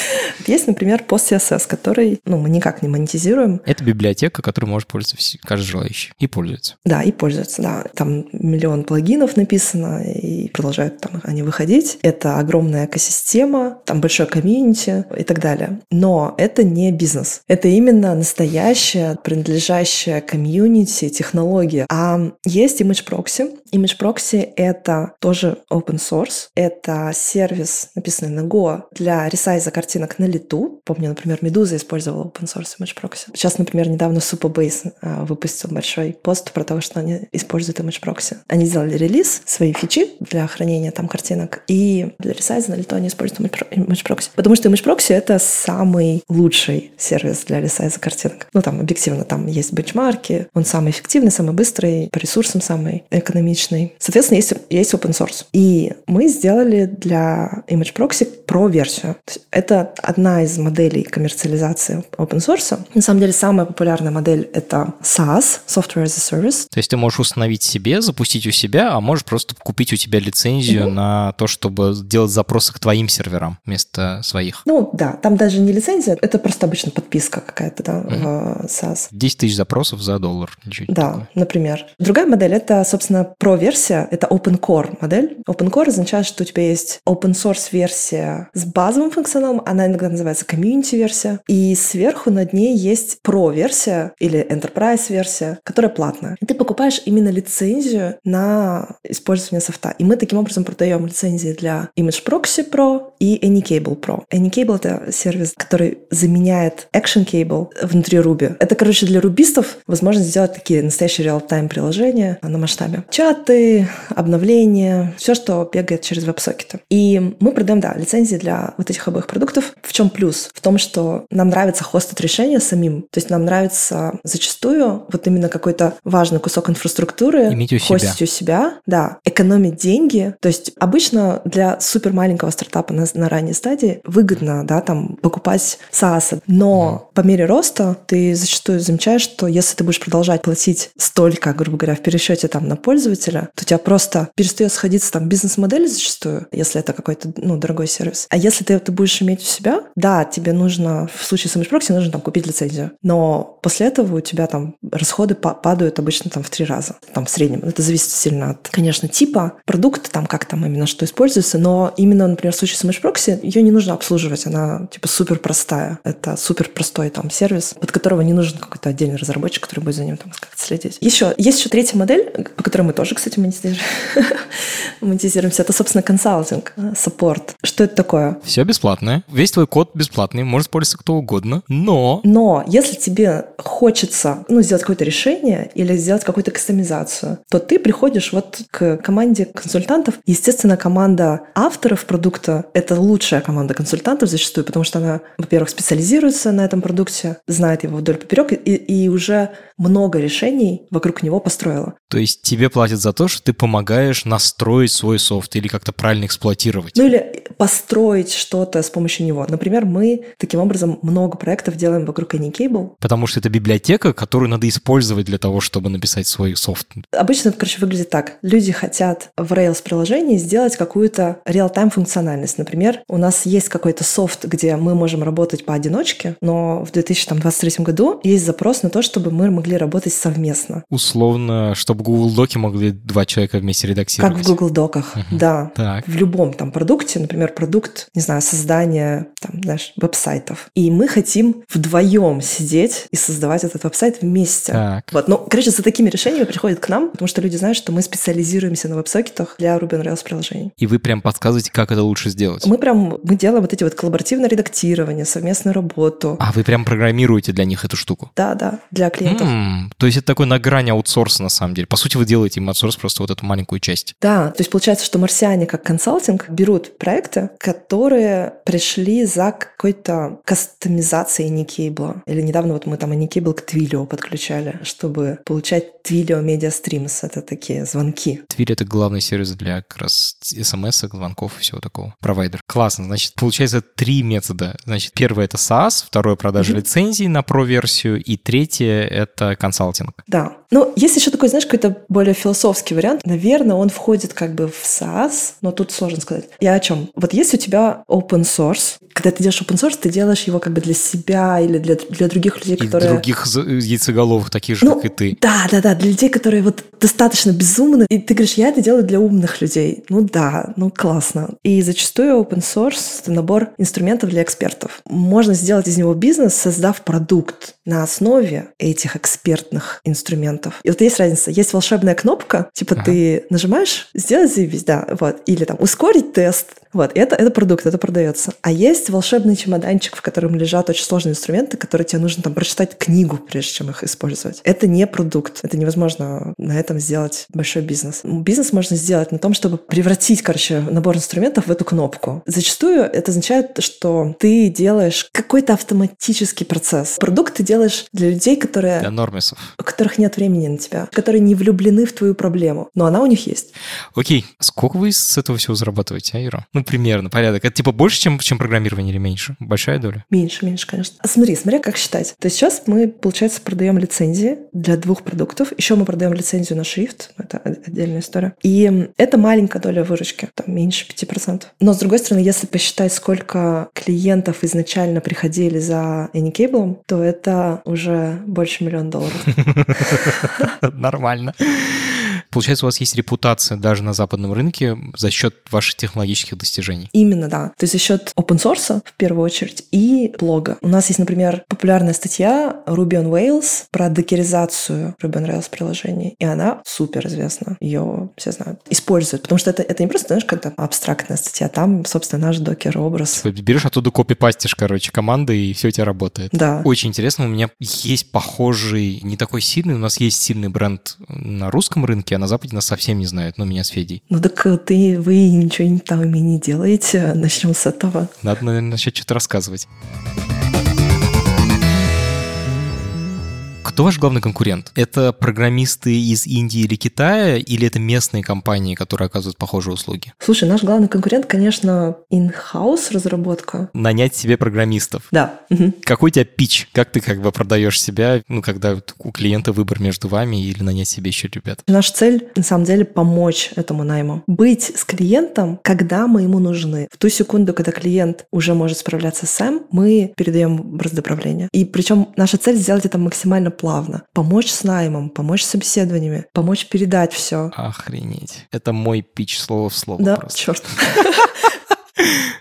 Есть, например, пост CSS, который ну, мы никак не монетизируем. Это библиотека, которой может пользоваться каждый желающий. И пользуется. Да, и пользуется, да. Там миллион плагинов написано, и продолжают там они выходить. Это огромная экосистема, там большое комьюнити и так далее. Но это не бизнес. Это именно настоящая, принадлежащая комьюнити технология. А есть Image Proxy. Image Proxy — это тоже open source. Это сервис, написанный на Go для ресайза картинок на лету. Помню, например, Медуза использовала open source Image Proxy. Сейчас, например, недавно Superbase а, выпустил большой пост про то, что они используют Image Proxy. Они сделали релиз, свои фичи для хранения там картинок, и для ресайза на лету они используют Image Proxy. Потому что Image Proxy — это самый лучший сервис для ресайза картинок. Ну, там, объективно, там есть бенчмарки, он самый эффективный, самый быстрый, по ресурсам самый экономичный. Соответственно, есть, есть open source. И мы сделали для Image Proxy про версию версию. Это одна из моделей коммерциализации open source. На самом деле самая популярная модель — это SaaS, Software as a Service. То есть ты можешь установить себе, запустить у себя, а можешь просто купить у тебя лицензию угу. на то, чтобы делать запросы к твоим серверам вместо своих. Ну да, там даже не лицензия, это просто обычно подписка какая-то да, угу. в SaaS. 10 тысяч запросов за доллар. Да, такое. например. Другая модель — это, собственно, Pro-версия, это Open Core модель. Open Core означает, что у тебя есть open source версия с базовым функционалом, она иногда называется community версия, и сверху над ней есть Pro версия или Enterprise версия, которая платная. И ты покупаешь именно лицензию на использование софта. И мы таким образом продаем лицензии для Image Proxy Pro и AnyCable Pro. AnyCable — это сервис, который заменяет Action Cable внутри Ruby. Это, короче, для рубистов возможность сделать такие настоящие реал-тайм приложения на масштабе. Чаты, обновления, все, что бегает через веб-сокеты. И мы продаем, да, лицензии для вот этих обоих продуктов. В чем плюс? В том, что нам нравится хостить решение самим. То есть нам нравится зачастую вот именно какой-то важный кусок инфраструктуры Иметь у хостить себя. у себя, да, экономить деньги. То есть обычно для супер маленького стартапа на, на ранней стадии выгодно, да, там покупать SaaS, но mm. по мере роста ты зачастую замечаешь, что если ты будешь продолжать платить столько, грубо говоря, в пересчете там на пользователя, то у тебя просто перестает сходиться там бизнес-модель зачастую, если это какой-то, ну, дорогой сервис. А если ты это будешь иметь у себя, да, тебе нужно, в случае с MageProxy нужно там купить лицензию, но после этого у тебя там расходы падают обычно там в три раза, там в среднем. Это зависит сильно от, конечно, типа продукта, там как там именно что используется, но именно, например, в случае с MageProxy ее не нужно обслуживать, она типа супер простая. Это супер простой там сервис, под которого не нужен какой-то отдельный разработчик, который будет за ним там как-то следить. Еще есть еще третья модель, по которой мы тоже, кстати, монетизируем. [laughs] монетизируемся. Это, собственно, консалтинг, саппорт. Что это такое? Все бесплатное. Весь твой код бесплатный, может использоваться кто угодно, но... Но если тебе хочется ну, сделать какое-то решение или сделать какую-то кастомизацию, то ты приходишь вот к команде консультантов. Естественно, команда авторов продукта — это лучшая команда консультантов зачастую, потому что она, во-первых, специализируется на этом продукте, знает его вдоль поперек и, и уже много решений вокруг него построила. То есть тебе платят за то, что ты помогаешь настроить свой софт или как-то правильно эксплуатировать? Ну или построить что-то с помощью него. Например, мы таким образом много проектов делаем вокруг AnyCable. Потому что это библиотека, которую надо использовать для того, чтобы написать свой софт. Обычно это, короче, выглядит так. Люди хотят в Rails приложении сделать какую-то реал-тайм функциональность. Например, у нас есть какой-то софт, где мы можем работать поодиночке, но в 2023 году есть запрос на то, чтобы мы могли работать совместно. Условно, чтобы Google Доки могли два человека вместе редактировать. Как в Google Доках, uh-huh. да. Так. В любом там продукте, например, продукт, не знаю, создания, там, знаешь, веб-сайтов. И мы хотим вдвоем сидеть и создавать этот веб-сайт вместе. Так. Вот, ну, короче, за такими решениями приходят к нам, потому что люди знают, что мы специализируемся на веб-сокетах для Ruby on Rails приложений. И вы прям подсказываете, как это лучше сделать? Мы прям, мы делаем вот эти вот коллаборативное редактирование, совместную работу. А вы прям программируете для них эту штуку? Да, да, для клиентов. М-м, то есть это такой на грани аутсорса на самом деле. По сути, вы делаете им аутсорс просто вот эту маленькую часть. Да, то есть получается, что марсиане как консалтинг берут проекты, которые пришли за какой-то кастомизацией Никейбла. Или недавно вот мы там Никейбл к Twilio подключали, чтобы получать Twilio Media Streams. Это такие звонки. Twilio — это главный сервис для как раз смс, звонков и всего такого. Провайдер. Классно. Значит, получается три метода. Значит, первое — это SaaS, второе — продажа mm-hmm. лицензий на про-версию, и третье — это консалтинг. Да. Ну, есть еще такой, знаешь, какой-то более философский вариант. Наверное, он входит как бы в SaaS, но тут сложно сказать. Я о чем? Вот есть у тебя open source. Когда ты делаешь open source, ты делаешь его как бы для себя или для, для других людей, и которые... других яйцеголовых, таких же, ну, как и ты. Да, да, да, для людей, которые вот достаточно безумны. И ты говоришь, я это делаю для умных людей. Ну да, ну классно. И зачастую open source — это набор инструментов для экспертов. Можно сделать из него бизнес, создав продукт на основе этих экспертных инструментов. И вот есть разница. Есть волшебная кнопка, типа ага. ты нажимаешь, сделать заебись, да, вот. Или там ускорить тест, вот, это, это продукт, это продается. А есть волшебный чемоданчик, в котором лежат очень сложные инструменты, которые тебе нужно там прочитать книгу, прежде чем их использовать. Это не продукт. Это невозможно на этом сделать большой бизнес. Бизнес можно сделать на том, чтобы превратить, короче, набор инструментов в эту кнопку. Зачастую это означает, что ты делаешь какой-то автоматический процесс. Продукт ты делаешь делаешь для людей, которые... Для нормисов. У которых нет времени на тебя, которые не влюблены в твою проблему, но она у них есть. Окей, сколько вы с этого всего зарабатываете, Айра? Ну, примерно, порядок. Это типа больше, чем, чем программирование или меньше? Большая доля? Меньше, меньше, конечно. А смотри, смотри, как считать. То есть сейчас мы, получается, продаем лицензии для двух продуктов. Еще мы продаем лицензию на шрифт. Это отдельная история. И это маленькая доля выручки, там меньше 5%. Но, с другой стороны, если посчитать, сколько клиентов изначально приходили за Anycable, то это уже больше миллиона долларов. [laughs] Нормально. Получается, у вас есть репутация даже на западном рынке за счет ваших технологических достижений. Именно, да. То есть за счет open source в первую очередь и блога. У нас есть, например, популярная статья Ruby on Rails про докеризацию Ruby on Rails приложений. И она супер известна. Ее все знают. Используют. Потому что это, это не просто, знаешь, как-то абстрактная статья. Там, собственно, наш докер-образ. Типа берешь оттуда копипастишь, короче, команды, и все у тебя работает. Да. Очень интересно. У меня есть похожий, не такой сильный, у нас есть сильный бренд на русском рынке, на Западе нас совсем не знают, ну, меня с Федей. Ну так э, ты, вы ничего там и не делаете, начнем с этого. Надо, наверное, начать что-то рассказывать. Кто ваш главный конкурент? Это программисты из Индии или Китая, или это местные компании, которые оказывают похожие услуги? Слушай, наш главный конкурент, конечно, in-house разработка. Нанять себе программистов. Да. Какой у тебя пич? Как ты как бы продаешь себя, ну, когда у клиента выбор между вами или нанять себе еще ребят? Наша цель, на самом деле, помочь этому найму. Быть с клиентом, когда мы ему нужны. В ту секунду, когда клиент уже может справляться сам, мы передаем раздоправление. И причем наша цель сделать это максимально плавно плавно. Помочь с наймом, помочь с собеседованиями, помочь передать все. Охренеть. Это мой пич слово в слово Да, просто. черт. [laughs]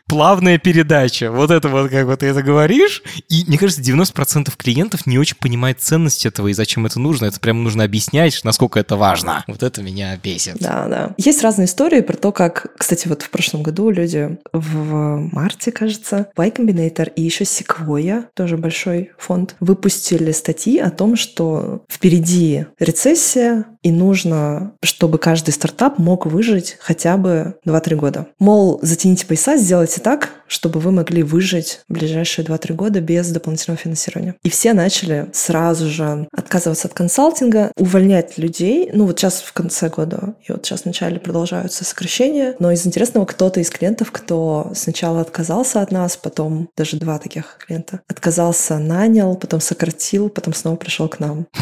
Плавная передача. Вот это вот, как вот ты это говоришь. И мне кажется, 90% клиентов не очень понимает ценность этого и зачем это нужно. Это прям нужно объяснять, насколько это важно. Вот это меня бесит. Да, да. Есть разные истории про то, как, кстати, вот в прошлом году люди в марте, кажется, Y Combinator и еще Sequoia, тоже большой фонд, выпустили статьи о том, что впереди рецессия, и нужно, чтобы каждый стартап мог выжить хотя бы 2-3 года. Мол, затяните пояса, сделайте так, чтобы вы могли выжить в ближайшие 2-3 года без дополнительного финансирования. И все начали сразу же отказываться от консалтинга, увольнять людей. Ну вот сейчас в конце года и вот сейчас в начале продолжаются сокращения. Но из интересного кто-то из клиентов, кто сначала отказался от нас, потом даже два таких клиента, отказался, нанял, потом сократил, потом снова пришел к нам. [laughs]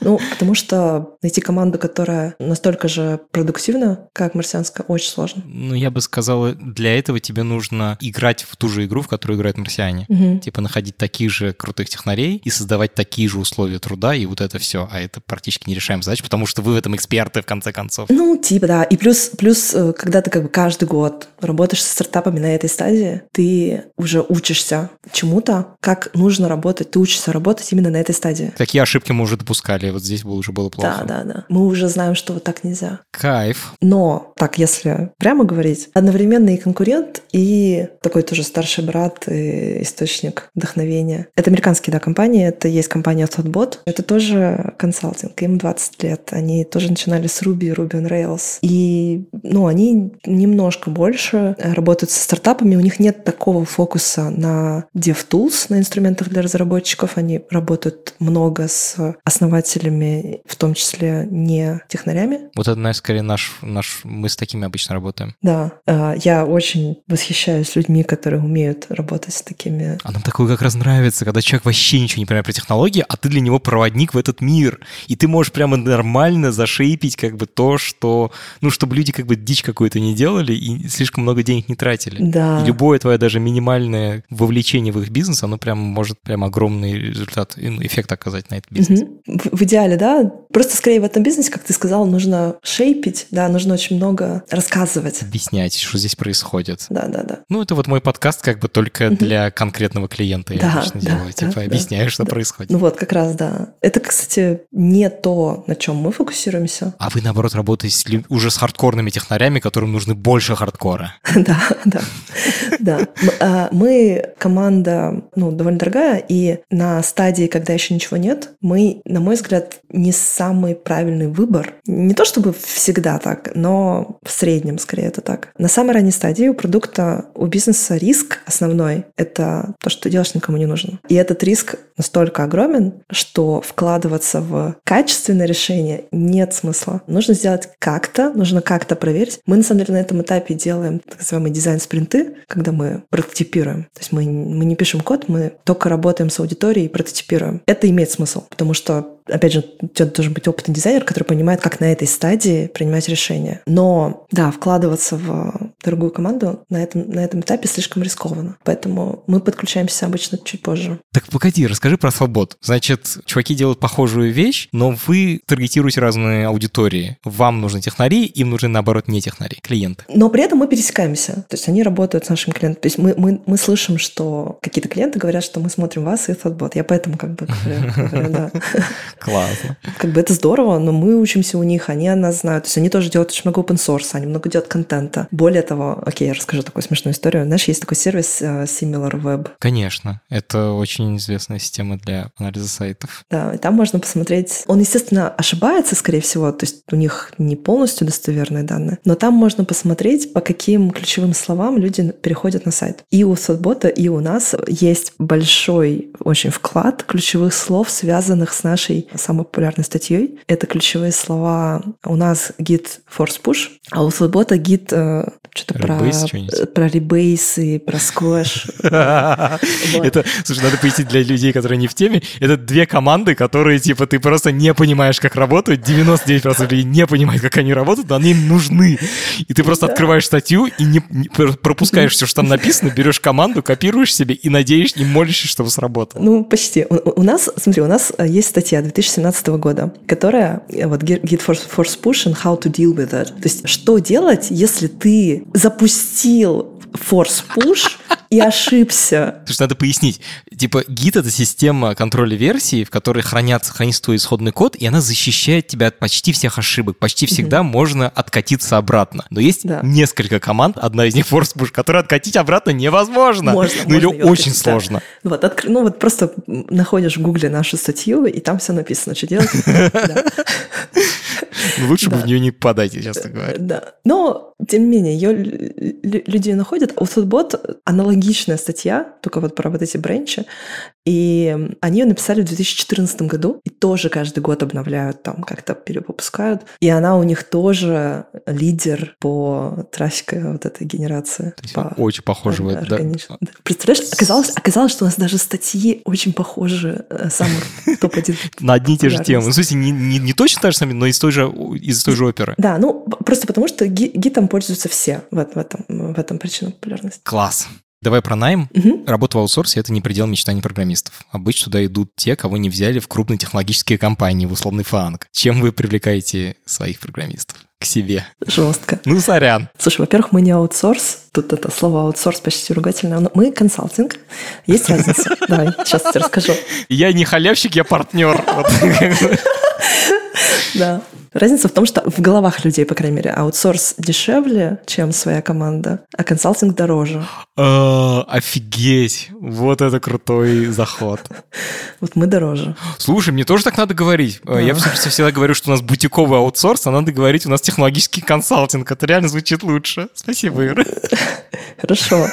Ну, потому что найти команду, которая настолько же продуктивна, как марсианская, очень сложно. Ну, я бы сказала, для этого тебе нужно играть в ту же игру, в которую играют марсиане. Мгм. Типа находить таких же крутых технарей и создавать такие же условия труда, и вот это все. А это практически нерешаемая задача, потому что вы в этом эксперты, в конце концов. Ну, типа, да. И плюс, плюс, э, когда ты как бы каждый год работаешь со стартапами на этой стадии, ты уже учишься чему-то, как нужно работать. Ты учишься работать именно на этой стадии. Такие ошибки мы уже допускали, вот здесь было уже было плохо. Да, да, да. Мы уже знаем, что вот так нельзя. Кайф. Но, так, если прямо говорить, одновременно и конкурент, и такой тоже старший брат, и источник вдохновения. Это американские, да, компании. Это есть компания Thoughtbot. Это тоже консалтинг. Им 20 лет. Они тоже начинали с Ruby, Ruby on Rails. И, ну, они немножко больше работают со стартапами. У них нет такого фокуса на DevTools, на инструментах для разработчиков. Они работают много с основателями, в том числе не технарями. Вот это, наверное, скорее наш, наш... Мы с такими обычно работаем. Да, а, я очень восхищаюсь людьми, которые умеют работать с такими. А нам такое как раз нравится, когда человек вообще ничего не понимает про технологии, а ты для него проводник в этот мир. И ты можешь прямо нормально зашейпить как бы то, что... Ну, чтобы люди как бы дичь какую-то не делали и слишком много денег не тратили. Да. И любое твое даже минимальное вовлечение в их бизнес, оно прям может прям огромный результат, эффект оказать на этот бизнес. Мгм. В, в идеале, да. Просто скорее в этом бизнесе, как ты сказал, нужно шейпить, да, нужно очень много рассказывать. Объяснять, что здесь происходит. Да, да, да. Ну, это вот мой подкаст как бы только для конкретного клиента я Да, обычно да, делаю. да, Типа объясняю, что происходит. Ну вот, как раз, да. Это, кстати, не то, на чем мы фокусируемся. А вы, наоборот, работаете с уже с хардкорными технарями, которым нужны больше хардкора. [laughs] Да, да, да. А, Мы команда, ну, довольно дорогая, и на стадии, когда еще ничего нет, мы, на мой взгляд, не самый правильный выбор. Не то чтобы всегда так, но в среднем скорее это так. На самой ранней стадии у продукта, у бизнеса риск основной — это то, что ты делаешь никому не нужно. И этот риск настолько огромен, что вкладываться в качественное решение нет смысла. Нужно сделать как-то, нужно как-то проверить. Мы, на самом деле, на этом этапе делаем так называемые дизайн-спринты, когда мы прототипируем. То есть мы, мы не пишем код, мы только работаем с аудиторией и прототипируем. Это имеет смысл, потому что опять же, у тебя должен быть опытный дизайнер, который понимает, как на этой стадии принимать решения. Но, да, вкладываться в дорогую команду на этом, на этом этапе слишком рискованно. Поэтому мы подключаемся обычно чуть позже. Так погоди, расскажи про свобод. Значит, чуваки делают похожую вещь, но вы таргетируете разные аудитории. Вам нужны технари, им нужны, наоборот, не технари, клиенты. Но при этом мы пересекаемся. То есть они работают с нашим клиентом. То есть мы, мы, мы слышим, что какие-то клиенты говорят, что мы смотрим вас и Thoughtbot. Я поэтому как бы [laughs] говорю, да. Классно. Как бы это здорово, но мы учимся у них, они о нас знают. То есть они тоже делают очень много open source, они много делают контента. Более того, окей, я расскажу такую смешную историю. Знаешь, есть такой сервис uh, SimilarWeb. Конечно, это очень известная система для анализа сайтов. Да, и там можно посмотреть. Он, естественно, ошибается, скорее всего, то есть у них не полностью достоверные данные, но там можно посмотреть, по каким ключевым словам люди переходят на сайт. И у Сотбота, и у нас есть большой очень вклад ключевых слов, связанных с нашей самой популярной статьей. Это ключевые слова. У нас гид Force Push, а у Слобота гид что-то про, про ребейсы, про сквош. [laughs] Это, слушай, надо пояснить для людей, которые не в теме. Это две команды, которые, типа, ты просто не понимаешь, как работают. 99% людей не понимают, как они работают, но они нужны. И ты просто открываешь статью и не, пропускаешь все, что там написано, берешь команду, копируешь себе и надеешься, и молишься, чтобы сработало. Ну, почти. У, нас, смотри, у нас э, есть статья 2017 года, которая, э, вот, Git Force Push and How to Deal with It. То есть, что делать, если ты запустил Push, и ошибся. Слушай, надо пояснить. Типа, гид — это система контроля версий, в которой хранятся, хранится твой исходный код, и она защищает тебя от почти всех ошибок. Почти всегда mm-hmm. можно откатиться обратно. Но есть да. несколько команд, одна из них Force Push, которую откатить обратно невозможно. Можно, ну можно или очень сложно. Да. Вот, откр... Ну вот просто находишь в гугле нашу статью, и там все написано, что делать. [laughs] Ну, лучше бы в нее не подать, честно говоря. Да. Но, тем не менее, ее люди находят. У Foodbot аналогичная статья, только вот про вот эти бренчи. И они ее написали в 2014 году, и тоже каждый год обновляют, там как-то перевыпускают. И она у них тоже лидер по трафику вот этой генерации. По, очень похоже. Да, да. Представляешь, оказалось, оказалось, что у нас даже статьи очень похожи, э, самых [laughs] топ-1. На одни и те же темы. Ну, в смысле, не, точно так же самое, но из той же, из той же оперы. Да, ну, просто потому что гитом пользуются все в, в, этом, в этом причина популярности. Класс. Давай про найм. Угу. Работа в аутсорсе — это не предел мечтаний программистов. Обычно туда идут те, кого не взяли в крупные технологические компании, в условный фанк. Чем вы привлекаете своих программистов? к себе. Жестко. Ну, сорян. Слушай, во-первых, мы не аутсорс. Тут это слово аутсорс почти ругательное. Но мы консалтинг. Есть разница. [laughs] Давай, сейчас тебе расскажу. Я не халявщик, я партнер. [laughs] Да. Разница в том, что в головах людей, по крайней мере, аутсорс дешевле, чем своя команда, а консалтинг дороже. А, офигеть! Вот это крутой заход. Вот мы дороже. Слушай, мне тоже так надо говорить. Я всегда говорю, что у нас бутиковый аутсорс, а надо говорить, у нас технологический консалтинг. Это реально звучит лучше. Спасибо, Ира. Хорошо.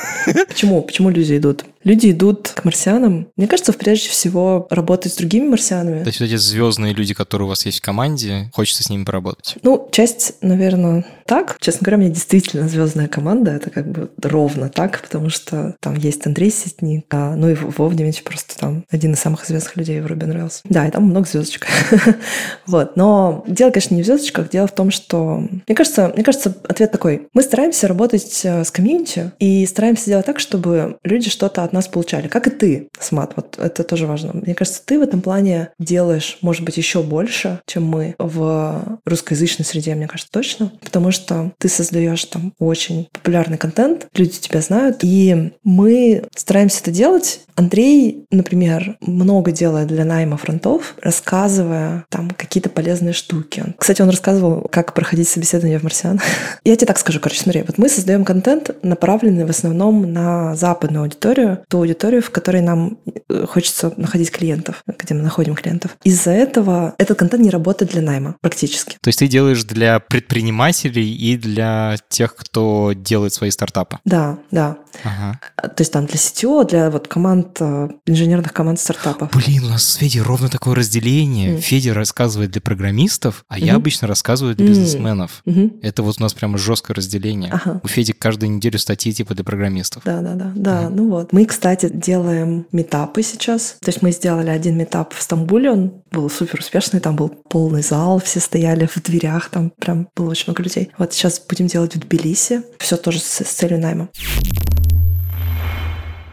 Почему? Почему люди идут? Люди идут к марсианам. Мне кажется, прежде всего работать с другими марсианами. То есть вот эти звездные люди, которые у вас есть в команде, хочется с ними поработать? Ну, часть, наверное, так. Честно говоря, у меня действительно звездная команда. Это как бы ровно так, потому что там есть Андрей Сетник, а, ну и Вов Дементьев просто там один из самых известных людей в on Rails. Да, и там много звездочек. [laughs] вот. Но дело, конечно, не в звездочках. Дело в том, что... Мне кажется, мне кажется, ответ такой. Мы стараемся работать э, с комьюнити и стараемся делать так, чтобы люди что-то от нас получали, как и ты, Смат. Вот это тоже важно. Мне кажется, ты в этом плане делаешь, может быть, еще больше, чем мы в русскоязычной среде, мне кажется, точно. Потому что ты создаешь там очень популярный контент, люди тебя знают, и мы стараемся это делать. Андрей, например, много делает для найма фронтов, рассказывая там какие-то полезные штуки. Кстати, он рассказывал, как проходить собеседование в Марсиан. [laughs] Я тебе так скажу, короче, смотри, вот мы создаем контент, направленный в основном на западную аудиторию, ту аудиторию, в которой нам э, хочется находить клиентов, где мы находим клиентов. Из-за этого этот контент не работает для найма практически. То есть ты делаешь для предпринимателей и для тех, кто делает свои стартапы? Да, да. Ага. То есть там для CTO, для вот команд, э, инженерных команд стартапов. Блин, у нас с Федей ровно такое разделение. Мгм. Федя рассказывает для программистов, а я Мгм. обычно рассказываю для М. бизнесменов. Мгм. Это вот у нас прямо жесткое разделение. Ага. У Феди каждую неделю статьи типа для программистов. Да, да, да, да. Ну вот. Мы, кстати, делаем метапы сейчас. То есть мы сделали один метап в Стамбуле, он был супер успешный, там был полный зал, все стояли в дверях, там прям было очень много людей. Вот сейчас будем делать в Тбилиси. Все тоже с, с целью найма.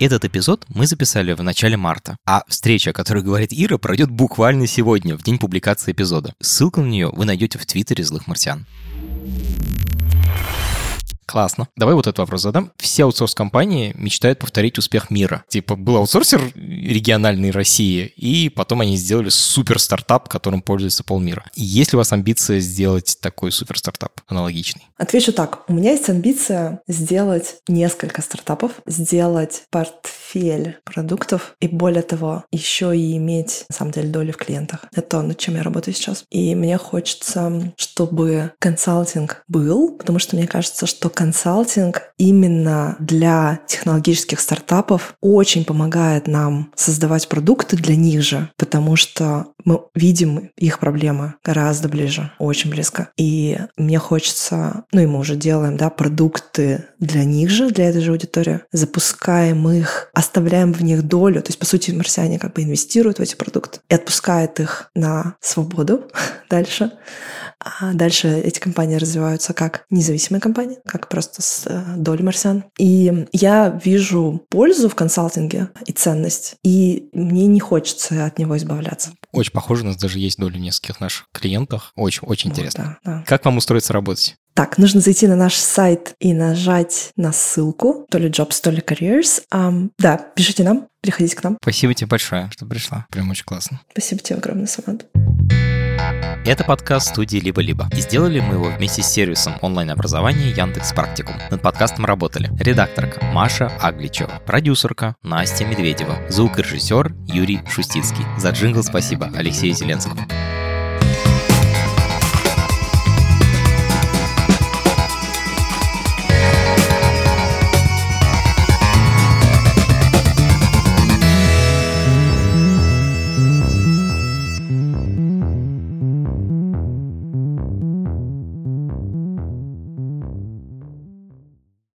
Этот эпизод мы записали в начале марта, а встреча, о которой говорит Ира, пройдет буквально сегодня, в день публикации эпизода. Ссылку на нее вы найдете в твиттере «Злых марсиан». Классно. Давай вот этот вопрос задам. Все аутсорс-компании мечтают повторить успех мира. Типа, был аутсорсер региональной России, и потом они сделали супер стартап, которым пользуется полмира. Есть ли у вас амбиция сделать такой супер стартап аналогичный? Отвечу так. У меня есть амбиция сделать несколько стартапов, сделать портфель продуктов и, более того, еще и иметь, на самом деле, долю в клиентах. Это то, над чем я работаю сейчас. И мне хочется, чтобы консалтинг был, потому что мне кажется, что консалтинг именно для технологических стартапов очень помогает нам создавать продукты для них же, потому что мы видим их проблемы гораздо ближе, очень близко. И мне хочется, ну и мы уже делаем, да, продукты для них же, для этой же аудитории, запускаем их, оставляем в них долю, то есть, по сути, марсиане как бы инвестируют в эти продукты и отпускают их на свободу [laughs] дальше. А дальше эти компании развиваются как независимые компании, как просто с э, долей марсиан. И я вижу пользу в консалтинге и ценность, и мне не хочется от него избавляться. Очень похоже, у нас даже есть доля в нескольких наших клиентах. Очень, очень Вот, интересно. да, да. Как вам устроиться работать? Так, нужно зайти на наш сайт и нажать на ссылку, то ли Jobs, то ли Careers. Ам, да, пишите нам, приходите к нам. Спасибо тебе большое, что пришла. Прям очень классно. Спасибо тебе огромное, Самат. Это подкаст студии «Либо-либо». И сделали мы его вместе с сервисом онлайн-образования Яндекс Практикум. Над подкастом работали редакторка Маша Агличева, продюсерка Настя Медведева, звукорежиссер Юрий Шустицкий. За джингл спасибо Алексею Зеленскому.